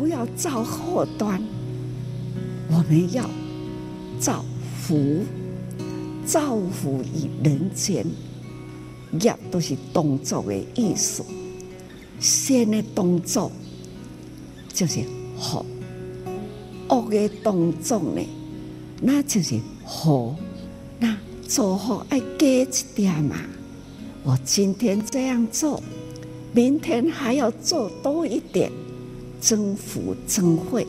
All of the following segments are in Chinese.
不要造祸端，我们要造福，造福于人间。业都是动作的意思，善的动作就是福，恶的动作呢，那就是祸。那做好爱加一点嘛。我今天这样做，明天还要做多一点，增福增慧，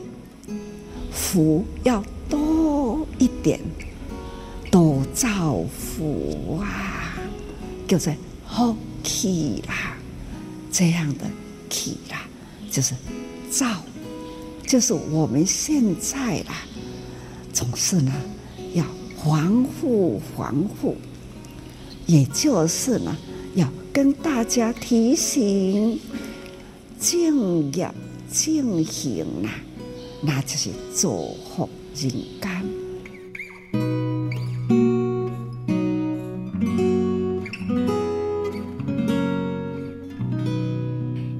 福要多一点，多造福啊！就在好气啦，这样的气啦，就是造，就是我们现在啦，总是呢要防护防护，也就是呢要跟大家提醒，敬仰正行啊，那就是造福人间。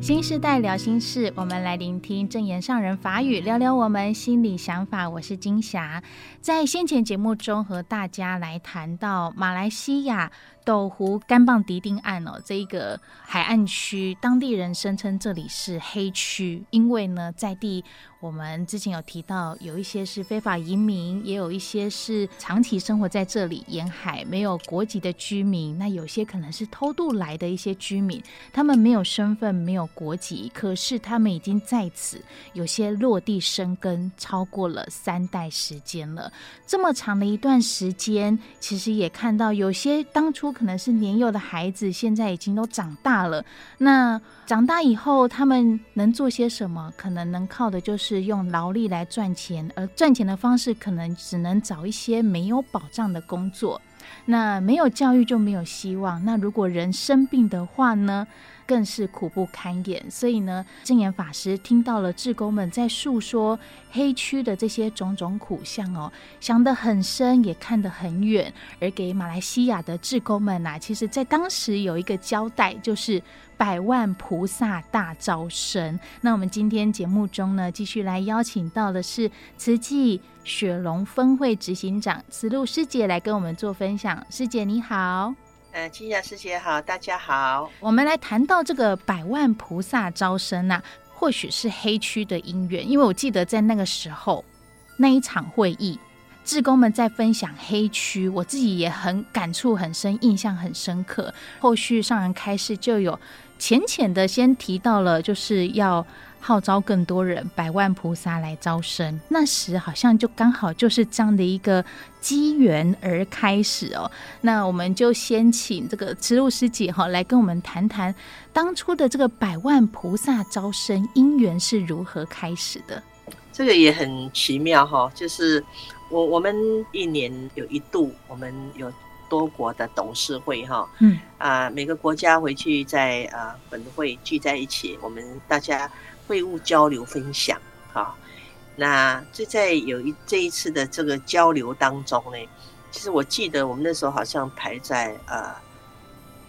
新时代聊心事，我们来聆听正言上人法语，聊聊我们心里想法。我是金霞，在先前节目中和大家来谈到马来西亚。斗湖甘蚌迪丁岸哦，这一个海岸区，当地人声称这里是黑区，因为呢，在地我们之前有提到，有一些是非法移民，也有一些是长期生活在这里沿海没有国籍的居民，那有些可能是偷渡来的一些居民，他们没有身份，没有国籍，可是他们已经在此，有些落地生根超过了三代时间了，这么长的一段时间，其实也看到有些当初。可能是年幼的孩子，现在已经都长大了。那长大以后，他们能做些什么？可能能靠的就是用劳力来赚钱，而赚钱的方式可能只能找一些没有保障的工作。那没有教育就没有希望。那如果人生病的话呢？更是苦不堪言，所以呢，正言法师听到了志工们在诉说黑区的这些种种苦相哦，想得很深，也看得很远。而给马来西亚的志工们呐、啊，其实在当时有一个交代，就是百万菩萨大招生。那我们今天节目中呢，继续来邀请到的是慈济雪隆分会执行长慈露师姐来跟我们做分享。师姐你好。呃，金霞师姐好，大家好。我们来谈到这个百万菩萨招生呐、啊，或许是黑区的因缘，因为我记得在那个时候那一场会议，志工们在分享黑区，我自己也很感触很深，印象很深刻。后续上人开示就有浅浅的先提到了，就是要。号召更多人，百万菩萨来招生。那时好像就刚好就是这样的一个机缘而开始哦。那我们就先请这个慈露师姐哈来跟我们谈谈当初的这个百万菩萨招生因缘是如何开始的。这个也很奇妙哈，就是我我们一年有一度，我们有多国的董事会哈，嗯啊，每个国家回去在啊本会聚在一起，我们大家。会务交流分享，好，那就在有一这一次的这个交流当中呢，其实我记得我们那时候好像排在呃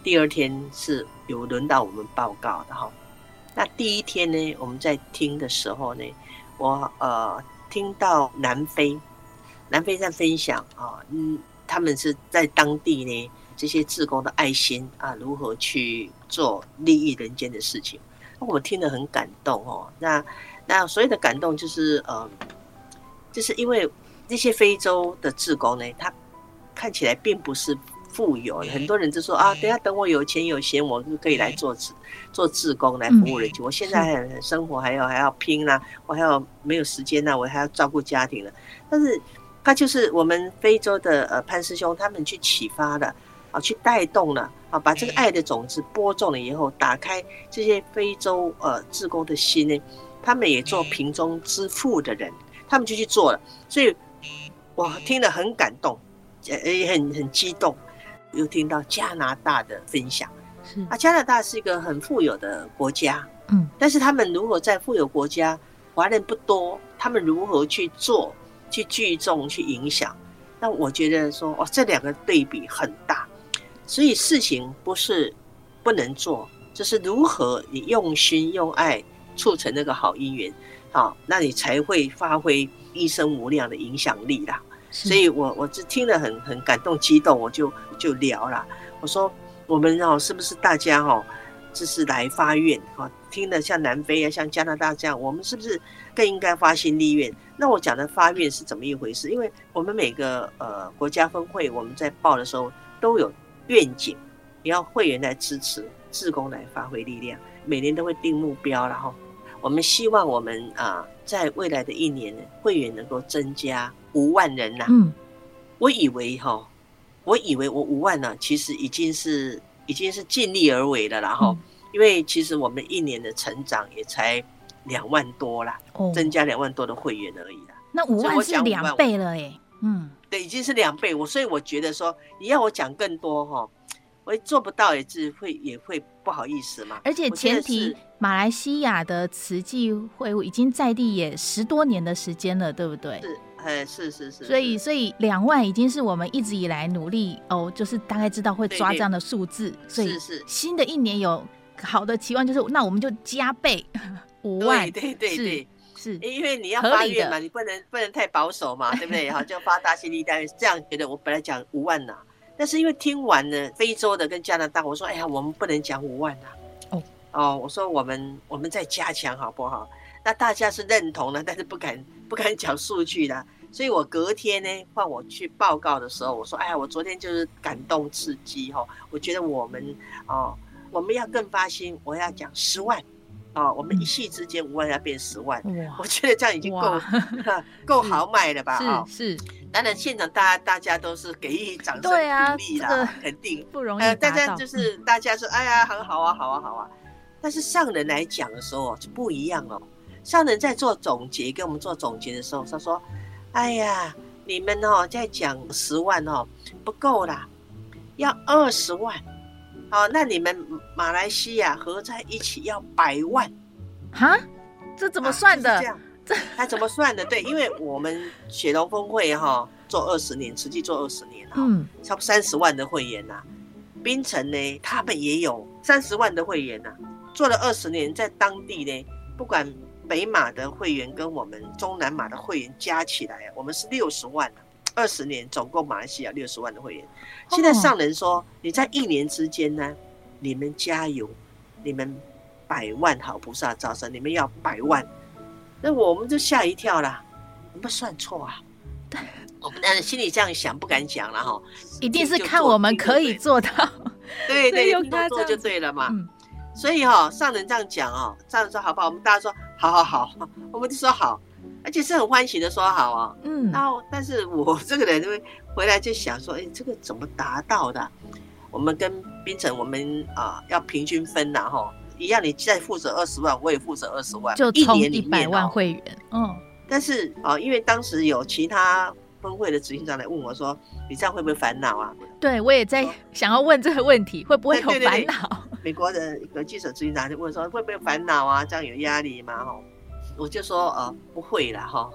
第二天是有轮到我们报告的哈。那第一天呢，我们在听的时候呢，我呃听到南非南非在分享啊，嗯，他们是在当地呢这些志工的爱心啊，如何去做利益人间的事情。我听得很感动哦，那那所有的感动就是呃，就是因为那些非洲的志工呢，他看起来并不是富有，很多人就说啊，等下等我有钱有闲，我就可以来做志做志工来服务人群。我现在生活还要还要拼啦，我还要没有时间呢，我还要照顾家庭了。但是他就是我们非洲的呃潘师兄他们去启发的。啊，去带动了啊，把这个爱的种子播种了以后，打开这些非洲呃志工的心呢，他们也做贫中之富的人，他们就去做了，所以我听了很感动，也很很激动。又听到加拿大的分享，啊，加拿大是一个很富有的国家，嗯，但是他们如果在富有国家，华人不多，他们如何去做，去聚众，去影响？那我觉得说，哦，这两个对比很大。所以事情不是不能做，就是如何你用心用爱促成那个好姻缘，好，那你才会发挥一生无量的影响力啦。所以我我就听了很很感动激动，我就就聊了，我说我们哦是不是大家哦，就是来发愿哈，听了像南非啊，像加拿大这样，我们是不是更应该发心立愿？那我讲的发愿是怎么一回事？因为我们每个呃国家分会，我们在报的时候都有愿景，也要会员来支持，志工来发挥力量，每年都会定目标，然后我们希望我们啊在未来的一年会员能够增加。五万人呐、啊，嗯，我以为哈，我以为我五万呢，其实已经是已经是尽力而为了啦哈，因为其实我们一年的成长也才两万多啦，增加两万多的会员而已啦。那五万是两倍了哎，嗯，对，已经是两倍。我所以我觉得说，你要我讲更多哈，我做不到也是会也会不好意思嘛。而且前提，马来西亚的慈济会务已经在地也十多年的时间了，对不对？是。哎，是是是，所以所以两万已经是我们一直以来努力哦，就是大概知道会抓这样的数字，对对，所以是新的一年有好的期望，就是那我们就加倍 五万，对对对对，是，因为你要发愿嘛，你不能不能太保守嘛，对不对？好，就发大心力，但是这样觉得我本来讲五万呐、啊，但是因为听完了非洲的跟加拿大，我说哎呀，我们不能讲五万呐、啊，哦哦，我说我们我们再加强好不好？那大家是认同的，但是不敢不敢讲数据的，所以我隔天呢换我去报告的时候，我说：“哎呀，我昨天就是感动刺激哈，我觉得我们哦，我们要更发心，我要讲十万，哦，我们一夕之间五万要变十万，我觉得这样已经够够豪迈了吧？啊，是，当然现场大家大家都是给予掌声鼓励啦，肯定不容易。大家就是大家说，哎呀，很好啊，好啊，好啊。但是上人来讲的时候就不一样哦。”上人在做总结，跟我们做总结的时候，他说：“哎呀，你们哦，在讲十万哦，不够啦，要二十万。好，那你们马来西亚合在一起要百万，哈？这怎么算的？啊、这样，这他怎么算的？对，因为我们雪龙峰会哈、哦、做二十年，实际做二十年哈，嗯，差不多三十万的会员呐、啊。槟城呢，他们也有三十万的会员呐、啊，做了二十年，在当地呢，不管。”北马的会员跟我们中南马的会员加起来，我们是六十万，二十年总共马来西亚六十万的会员。现在上人说，你在一年之间呢，你们加油，你们百万好菩萨招生，你们要百万，那我们就吓一跳啦，有没有算错啊？我们心里这样想，不敢讲了哈。一定是看我们可以做到，对对，用他做就对了嘛。所以哈，上人这样讲哦，上人说好不好？我们大家说。好好好，我们就说好，而且是很欢喜的说好哦。嗯，然后但是我这个人就会回来就想说，哎，这个怎么达到的？我们跟冰城，我们啊要平均分呐，哈，一样，你再负责二十万，我也负责二十万，就一年一百万会员。嗯，但是啊，因为当时有其他分会的执行长来问我说，你这样会不会烦恼啊？对，我也在想要问这个问题，会不会有烦恼？美国的一个记者执行长就问说，会不会烦恼啊？这样有压力吗？哈，我就说呃不会了哈，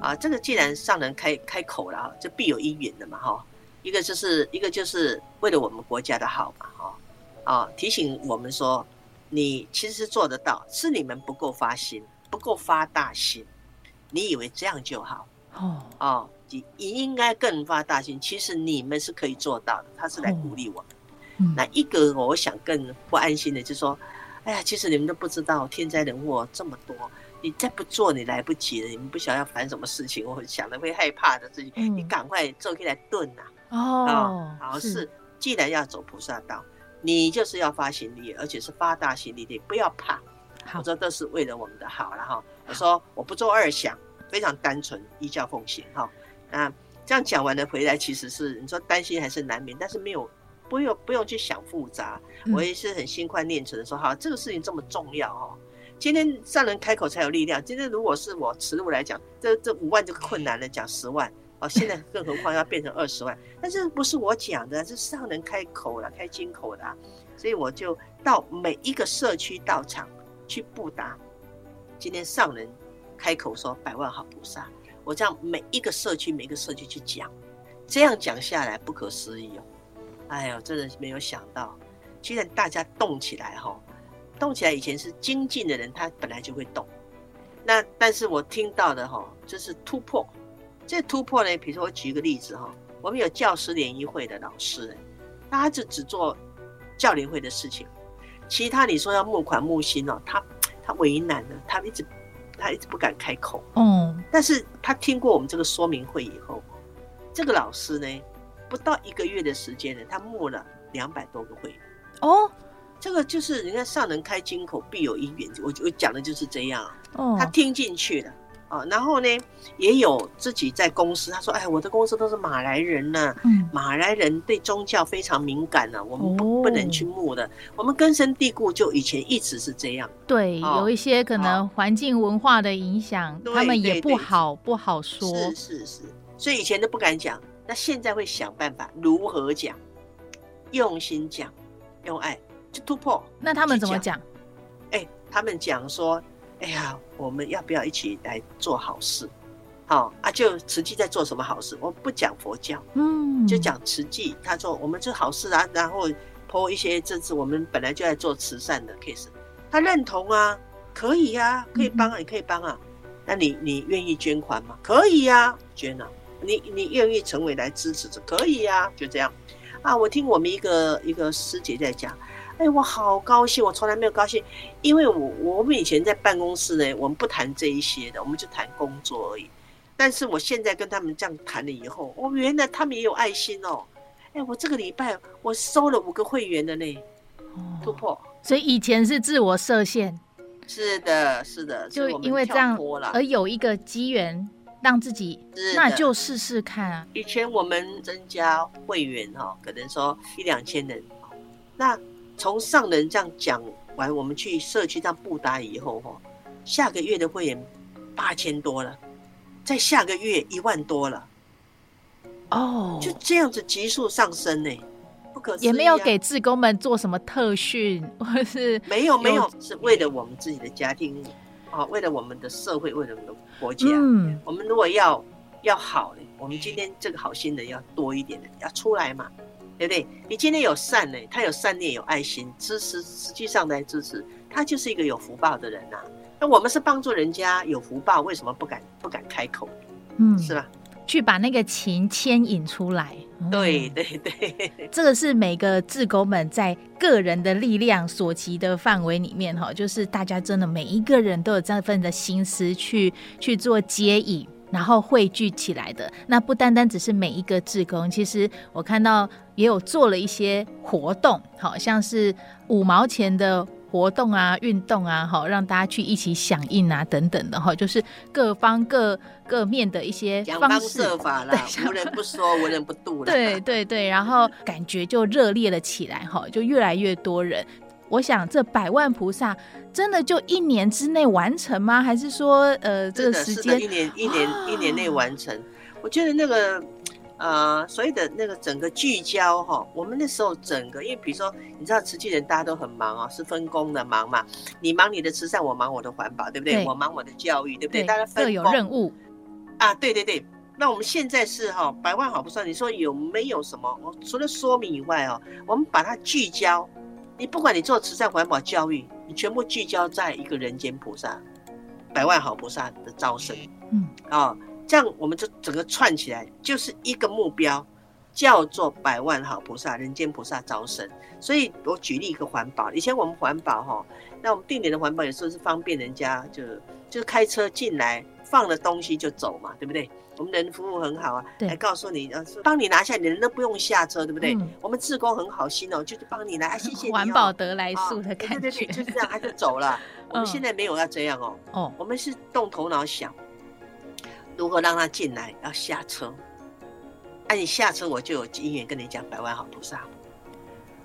啊这个既然上人开开口了，就必有因缘的嘛哈。一个就是一个就是为了我们国家的好嘛哈，啊提醒我们说，你其实是做得到，是你们不够发心，不够发大心，你以为这样就好哦哦，你你应该更发大心，其实你们是可以做到的，他是来鼓励我们。那一个我想更不安心的，就是说，哎呀，其实你们都不知道天灾人祸这么多，你再不做你来不及了，你们不想要烦什么事情，我想的会害怕的事情，你赶快做起来炖呐。哦，好是，既然要走菩萨道，你就是要发心力，而且是发大心力的，不要怕。我说都是为了我们的好了哈。我说我不做二想，非常单纯，依教奉行哈。那这样讲完了回来，其实是你说担心还是难免，但是没有。不用不用去想复杂，我也是很心宽念慈的说，好，这个事情这么重要哦。今天上人开口才有力量。今天如果是我慈路来讲，这这五万就困难了，讲十万哦。现在更何况要变成二十万，但是不是我讲的，是上人开口了，开金口的，所以我就到每一个社区道场去布达。今天上人开口说百万好菩萨，我这样每一个社区每一个社区去讲，这样讲下来不可思议哦。哎呦，真的没有想到，既然大家动起来哈，动起来以前是精进的人，他本来就会动。那但是我听到的哈，就是突破。这突破呢，比如说我举一个例子哈，我们有教师联谊会的老师，那他就只做教联会的事情，其他你说要募款募薪哦，他他为难了，他一直他一直不敢开口。嗯，但是他听过我们这个说明会以后，这个老师呢，不到一个月的时间呢，他募了两百多个会员。哦，这个就是人家上人开金口必有因缘，我我讲的就是这样。哦，他听进去了。啊，然后呢，也有自己在公司，他说：“哎，我的公司都是马来人呢、啊，嗯，马来人对宗教非常敏感呢、啊，我们不、哦、不能去募的，我们根深蒂固，就以前一直是这样。对，哦、有一些可能环境文化的影响，哦、他们也不好不好说。是是是，所以以前都不敢讲，那现在会想办法如何讲，用心讲，用爱去突破。那他们怎么讲？哎，他们讲说。”哎呀，我们要不要一起来做好事？好啊，就慈济在做什么好事？我们不讲佛教，嗯，就讲慈济。他说我们做好事啊，然后抛一些这次，我们本来就在做慈善的 case，他认同啊，可以呀、啊，可以帮啊，你可以帮啊。那你你愿意捐款吗？可以呀、啊，捐啊。你你愿意成为来支持者？可以呀、啊，就这样。啊，我听我们一个一个师姐在讲。哎，我好高兴！我从来没有高兴，因为我我们以前在办公室呢，我们不谈这一些的，我们就谈工作而已。但是我现在跟他们这样谈了以后，哦，原来他们也有爱心哦。哎，我这个礼拜我收了五个会员的呢，突破。所以以前是自我设限，是的，是的，就因为这样而有一个机缘让自己，那就试试看啊。以前我们增加会员哈，可能说一两千人，那。从上人这样讲完，我们去社区这样布达以后，哈，下个月的会员八千多了，在下个月一万多了，哦，就这样子急速上升呢，不可。也没有给志工们做什么特训，或是没有没有，是为了我们自己的家庭，啊，为了我们的社会，为了我们的国家。嗯，我们如果要要好呢，我们今天这个好心人要多一点的，要出来嘛。对不对？你今天有善呢，他有善念，有爱心，支持，实际上来支持，他就是一个有福报的人呐、啊。那我们是帮助人家有福报，为什么不敢不敢开口？嗯，是吧？去把那个情牵引出来。嗯、对对对，这个是每个志工们在个人的力量所及的范围里面哈，就是大家真的每一个人都有这份的心思去去做接引。然后汇聚起来的，那不单单只是每一个志工，其实我看到也有做了一些活动，好像是五毛钱的活动啊、运动啊，好让大家去一起响应啊等等的哈，就是各方各各面的一些方式，设法啦，无人不说，无人不度了。对对对，然后感觉就热烈了起来哈，就越来越多人。我想这百万菩萨真的就一年之内完成吗？还是说，呃，这个时间一年一年一年内完成？我觉得那个，呃，所谓的那个整个聚焦哈，我们那时候整个，因为比如说，你知道慈济人大家都很忙啊，是分工的忙嘛，你忙你的慈善，我忙我的环保，对不对？对，我忙我的教育，对不对？对，大家分工，各有任务啊，对对对。那我们现在是哈，百万好菩萨，你说有没有什么？我除了说明以外哦，我们把它聚焦。你不管你做慈善、环保、教育，你全部聚焦在一个人间菩萨、百万好菩萨的招生，嗯啊、哦，这样我们就整个串起来，就是一个目标，叫做百万好菩萨、人间菩萨招生。所以我举例一个环保，以前我们环保哈，那我们定点的环保有时候是方便人家就，就就是开车进来放了东西就走嘛，对不对？我们人服务很好啊，来告诉你，呃，帮你拿下，你人都不用下车，对不对？嗯、我们志工很好心哦，就是帮你拿，啊、谢谢你、哦。环保得来速的感觉，哦、对对对，就是这样，他就走了。我们现在没有要这样哦，哦，我们是动头脑想，如何让他进来，要下车。那、啊，你下车，我就有因缘跟你讲百万好菩萨，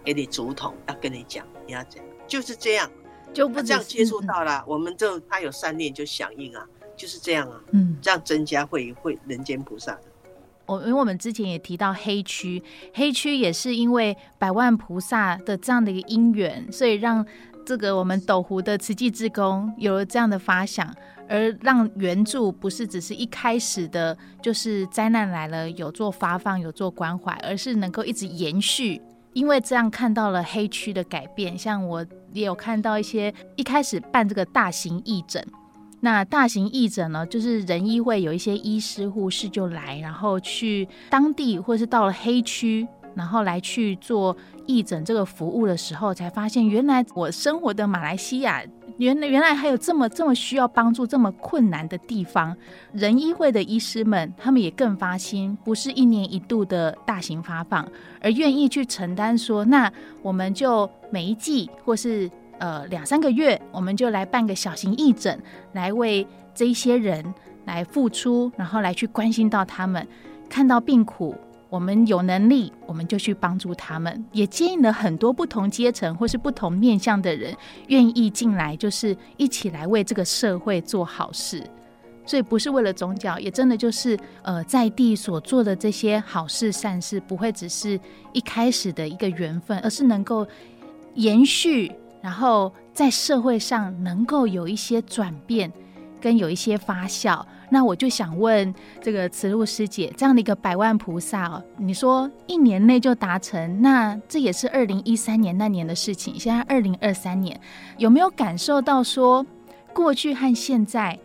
给你竹筒，要跟你讲，你要这样，就是这样，就不这样接触到了，嗯、我们就他有善念就响应啊。就是这样啊，嗯，这样增加会会人间菩萨的。我因为我们之前也提到黑区，黑区也是因为百万菩萨的这样的一个因缘，所以让这个我们斗湖的慈济志工有了这样的发想，而让援助不是只是一开始的，就是灾难来了有做发放有做关怀，而是能够一直延续。因为这样看到了黑区的改变，像我也有看到一些一开始办这个大型义诊，那大型义诊呢，就是人医会有一些医师护士就来，然后去当地或是到了黑区，然后来去做义诊这个服务的时候，才发现原来我生活的马来西亚。原来原来还有这么这么需要帮助、这么困难的地方，人医会的医师们，他们也更发心，不是一年一度的大型发放，而愿意去承担说，那我们就每一季或是呃两三个月，我们就来办个小型义诊，来为这一些人来付出，然后来去关心到他们，看到病苦。我们有能力，我们就去帮助他们，也接应了很多不同阶层或是不同面向的人愿意进来，就是一起来为这个社会做好事。所以不是为了宗教，也真的就是呃在地所做的这些好事善事，不会只是一开始的一个缘分，而是能够延续，然后在社会上能够有一些转变，跟有一些发酵。那我就想问这个慈露师姐，这样的一个百万菩萨哦，你说一年内就达成，那这也是二零一三年那年的事情。现在二零二三年，有没有感受到说过去和现在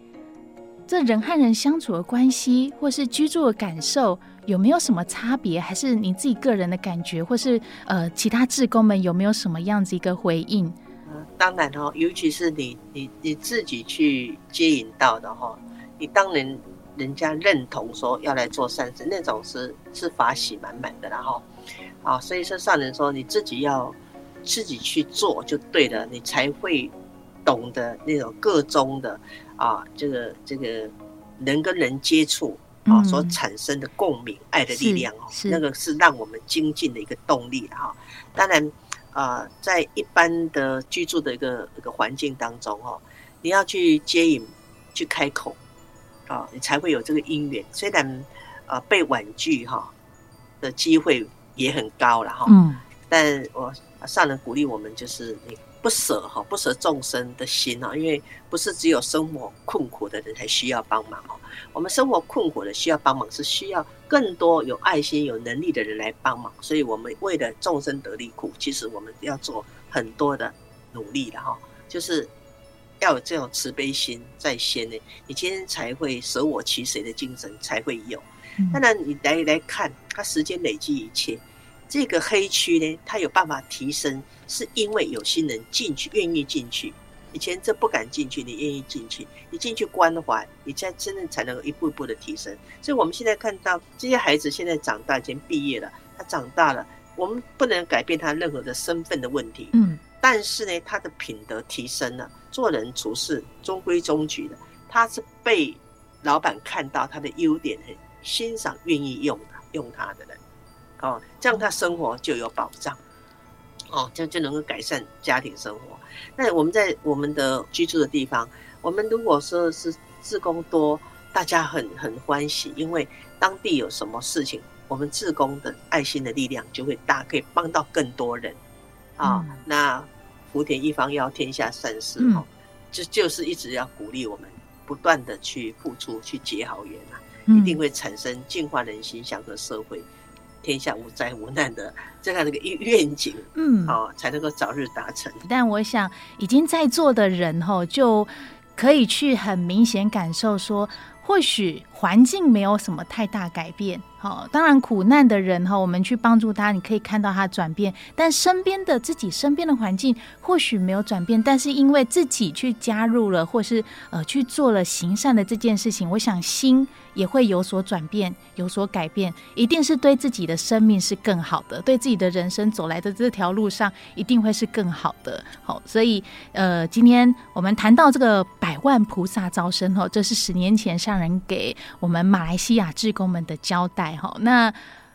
这人和人相处的关系，或是居住的感受，有没有什么差别？还是你自己个人的感觉，或是呃其他志工们有没有什么样子一个回应？嗯，当然哦，尤其是你你你自己去接引到的哈。你当然人家认同说要来做善事，那种是是法喜满满的，然后，啊，所以说上人说你自己要自己去做就对了，你才会懂得那种各中的啊，这个这个人跟人接触啊所产生的共鸣、爱的力量哦，那个是让我们精进的一个动力哈。当然啊，在一般的居住的一个一个环境当中哦，你要去接引，去开口。啊、哦，你才会有这个因缘。虽然，啊，被婉拒哈的机会也很高了哈。嗯。但我上人鼓励我们，就是你不舍哈，不舍众生的心啊，因为不是只有生活困苦的人才需要帮忙哦。我们生活困苦的需要帮忙，是需要更多有爱心、有能力的人来帮忙。所以，我们为了众生得利苦，其实我们要做很多的努力的哈，就是。要有这种慈悲心在先呢，你今天才会舍我其谁的精神才会有。当然，你来来看，它时间累积一切。这个黑区呢，它有办法提升，是因为有心人进去，愿意进去。以前这不敢进去，你愿意进去，你进去关怀，你才真正才能够一步一步的提升。所以，我们现在看到这些孩子现在长大，已经毕业了，他长大了，我们不能改变他任何的身份的问题。嗯。但是呢，他的品德提升了，做人处事中规中矩的，他是被老板看到他的优点，很欣赏，愿意用他用他的人，哦，这样他生活就有保障，哦，这样就能够改善家庭生活。那我们在我们的居住的地方，我们如果说是自工多，大家很很欢喜，因为当地有什么事情，我们自工的爱心的力量就会大，可以帮到更多人，啊、那。福田一方要天下善事哦，就就是一直要鼓励我们不断的去付出，去结好缘啊，一定会产生净化人心、祥和社会、天下无灾无难的这样的一个愿景，嗯，哦，才能够早日达成。但我想，已经在座的人哈，就可以去很明显感受说，或许环境没有什么太大改变。好，当然苦难的人哈，我们去帮助他，你可以看到他转变。但身边的自己身边的环境或许没有转变，但是因为自己去加入了，或是呃去做了行善的这件事情，我想心也会有所转变，有所改变，一定是对自己的生命是更好的，对自己的人生走来的这条路上一定会是更好的。好，所以呃，今天我们谈到这个百万菩萨招生哈，这是十年前上人给我们马来西亚志工们的交代。哈，那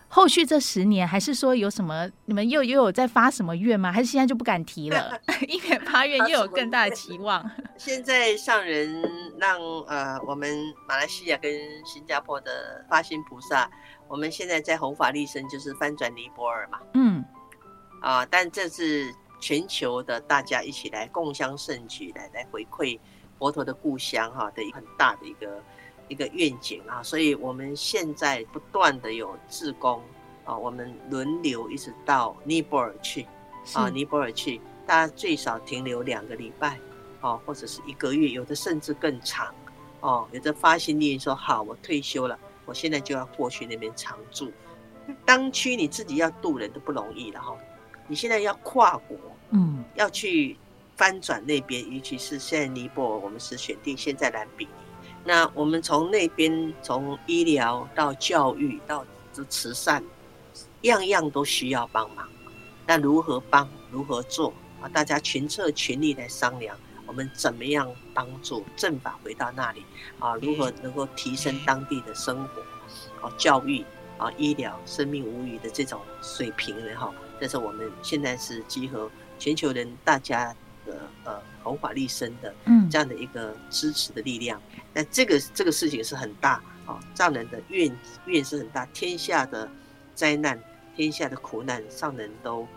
后续这十年，还是说有什么？你们又又有在发什么愿吗？还是现在就不敢提了？因为发愿又有更大的期望。现在上人让呃，我们马来西亚跟新加坡的发心菩萨，我们现在在弘法利生，就是翻转尼泊尔嘛。嗯。啊、呃，但这是全球的大家一起来共襄盛举，来来回馈佛陀的故乡哈的一个很大的一个。一个愿景啊，所以我们现在不断的有志工啊，我们轮流一直到尼泊尔去啊，尼泊尔去大家最少停留两个礼拜，哦，或者是一个月，有的甚至更长，哦，有的发心念说好，我退休了，我现在就要过去那边常住。当区你自己要渡人都不容易了哈，你现在要跨国，嗯，要去翻转那边，尤其是现在尼泊尔，我们是选定现在兰比尼，那我们从那边从医疗到教育到这慈善，样样都需要帮忙。那如何帮？如何做？啊，大家群策群力来商量，我们怎么样帮助政法回到那里？啊，如何能够提升当地的生活？啊，教育啊，医疗、生命无虞的这种水平呢？哈，这是我们现在是集合全球人大家的呃弘法利生的嗯这样的一个支持的力量。那这个这个事情是很大啊，藏人的愿愿是很大，天下的灾难、天下的苦难，上人都。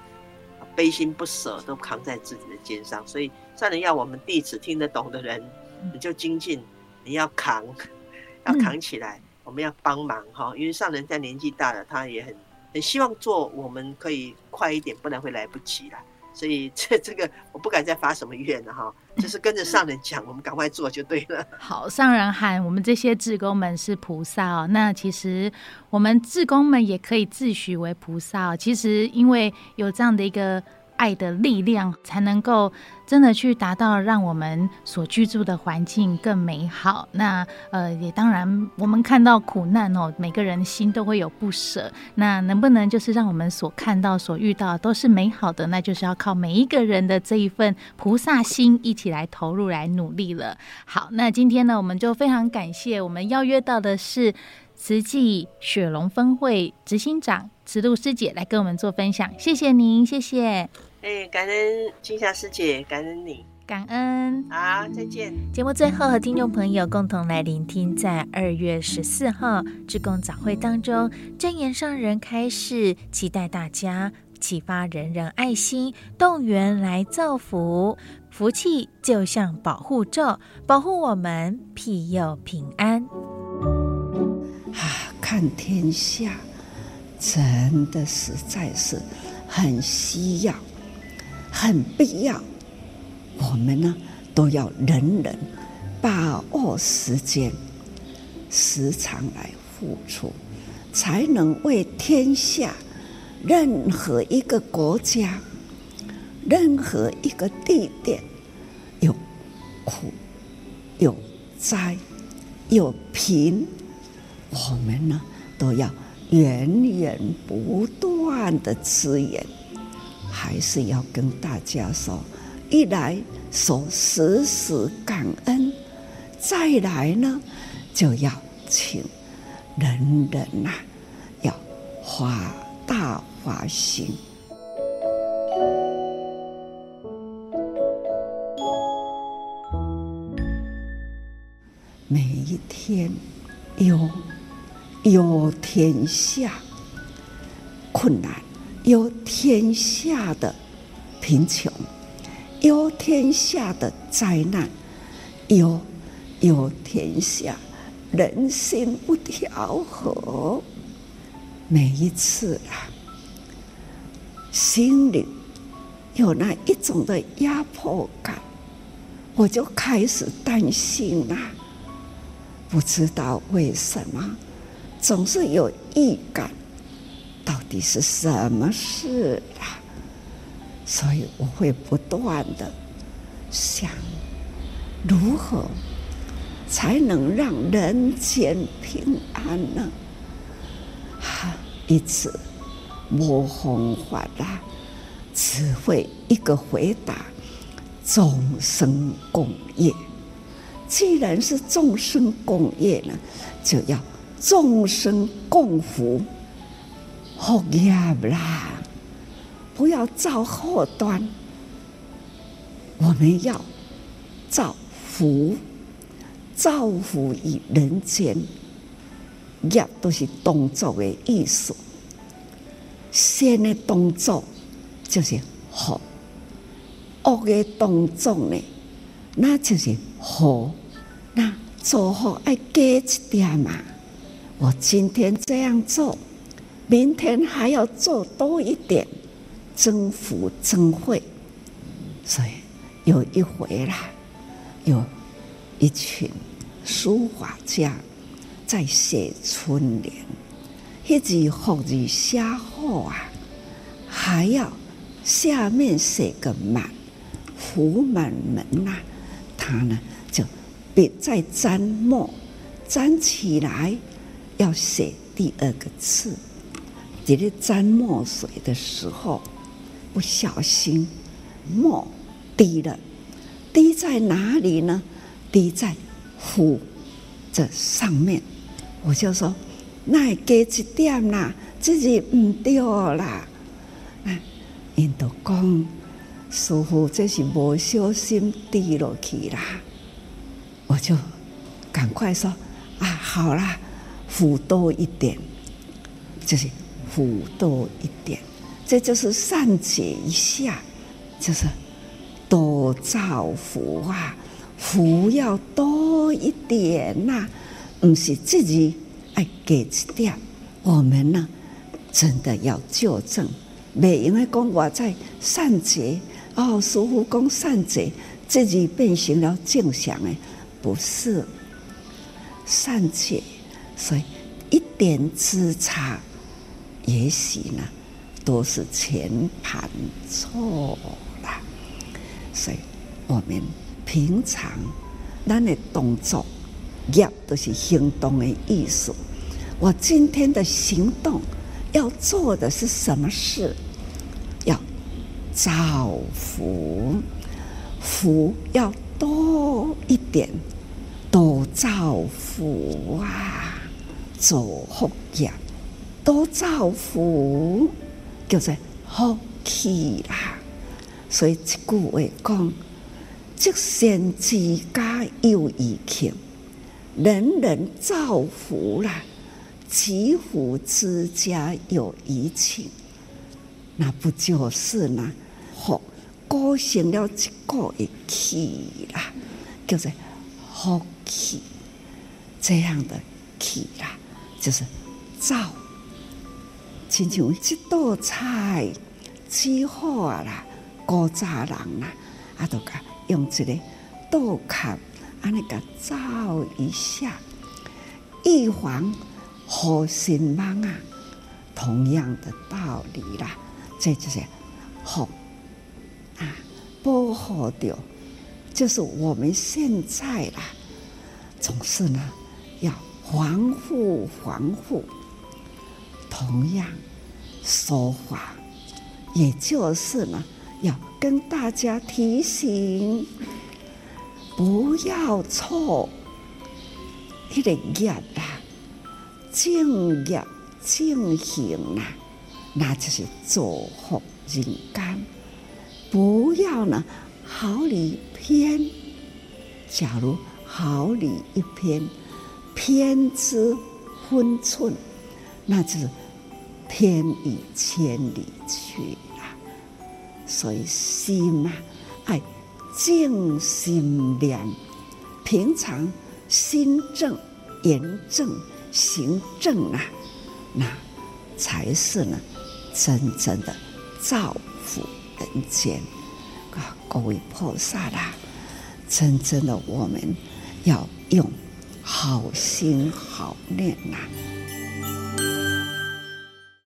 悲心不舍都扛在自己的肩上，所以上人要我们弟子听得懂的人，你就精进，你要扛，要扛起来，我们要帮忙哈。因为上人在年纪大了，他也很很希望做，我们可以快一点，不然会来不及了。所以 这这个我不敢再发什么愿了哈，就是跟着上人讲，我们赶快做就对了。好，上人喊我们这些志工们是菩萨哦，那其实我们志工们也可以自诩为菩萨。其实因为有这样的一个。爱的力量才能够真的去达到让我们所居住的环境更美好。那呃，也当然，我们看到苦难哦，每个人心都会有不舍。那能不能就是让我们所看到、所遇到都是美好的？那就是要靠每一个人的这一份菩萨心一起来投入、来努力了。好，那今天呢，我们就非常感谢我们邀约到的是慈济雪龙分会执行长。慈露师姐来跟我们做分享，谢谢您，谢谢。哎、欸，感恩金霞师姐，感恩你，感恩。好，再见。节目最后和听众朋友共同来聆听，在二月十四号志工早会当中，真言上人开示，期待大家启发人人爱心，动员来造福，福气就像保护咒，保护我们庇佑平安。啊，看天下。真的实在是很需要、很必要。我们呢，都要人人把握时间，时常来付出，才能为天下任何一个国家、任何一个地点有苦、有灾、有贫，我们呢都要。源源不断的资源，还是要跟大家说：一来说时时感恩，再来呢就要请人人呐、要发大发心。每一天有。有天下困难，有天下的贫穷，有天下的灾难，有有天下人心不调和。每一次啊，心里有那一种的压迫感，我就开始担心啦，不知道为什么。总是有预感，到底是什么事啊？所以我会不断的想，如何才能让人间平安呢？哈，一直没方法啦，只会一个回答：众生共业。既然是众生共业呢，就要。众生共福，福业啦！不要造祸端，我们要造福，造福于人间。业都是动作的意思，善的动作就是福，恶的动作呢，那就是祸。那做好爱加一点嘛。我今天这样做，明天还要做多一点，增福增慧，所以有一回啦，有一群书法家在写春联，一字福字写好啊，还要下面写个满，福满门呐、啊，他呢就别再沾墨，沾起来要写第二个字，在这沾墨水的时候，不小心墨。滴了，滴在哪里呢？滴在“福”这上面。我就说，那给一点啦，自己唔对啦。啊，印度讲，师父这是不小心滴落去啦。我就赶快说啊，好啦，福多一点，就是福多一点，这就是善解一下，就是。多造福啊，福要多一点呐、啊，不是自己爱给点。我们呢，真的要纠正，没因为讲我在善解哦，师父讲善解，自己变成了正常诶，不是善解，所以一点之差，也许呢，都是全盘错。所以，我们平常咱的动作，业都是行动的艺术。我今天的行动要做的是什么事？要造福，福要多一点，多造福啊！做福业，多造福，叫做福气啦。所以一句话讲：积善之家有余庆，人人造福啦，积福之家有余庆，那不就是呢？福构成了一个的气啦，叫做福气，这样的气啦，就是造。亲像一道菜煮好啦。古早人啊，啊，都甲用一个刀砍，安尼甲照一下，预防好心忙啊。同样的道理啦，这就是好啊，保护掉，就是我们现在啦，总是呢要防护防护。同样说法，也就是呢。要跟大家提醒，不要错一个业啊，正业正行啊，那就是造福人间。不要呢，毫厘偏。假如毫厘一偏，偏知分寸，那就是偏于千里去啊。所以心啊，爱静心良，平常心正言正行正啊，那才是呢真正的造福人间啊！各位菩萨啦，真正的我们要用好心好念呐。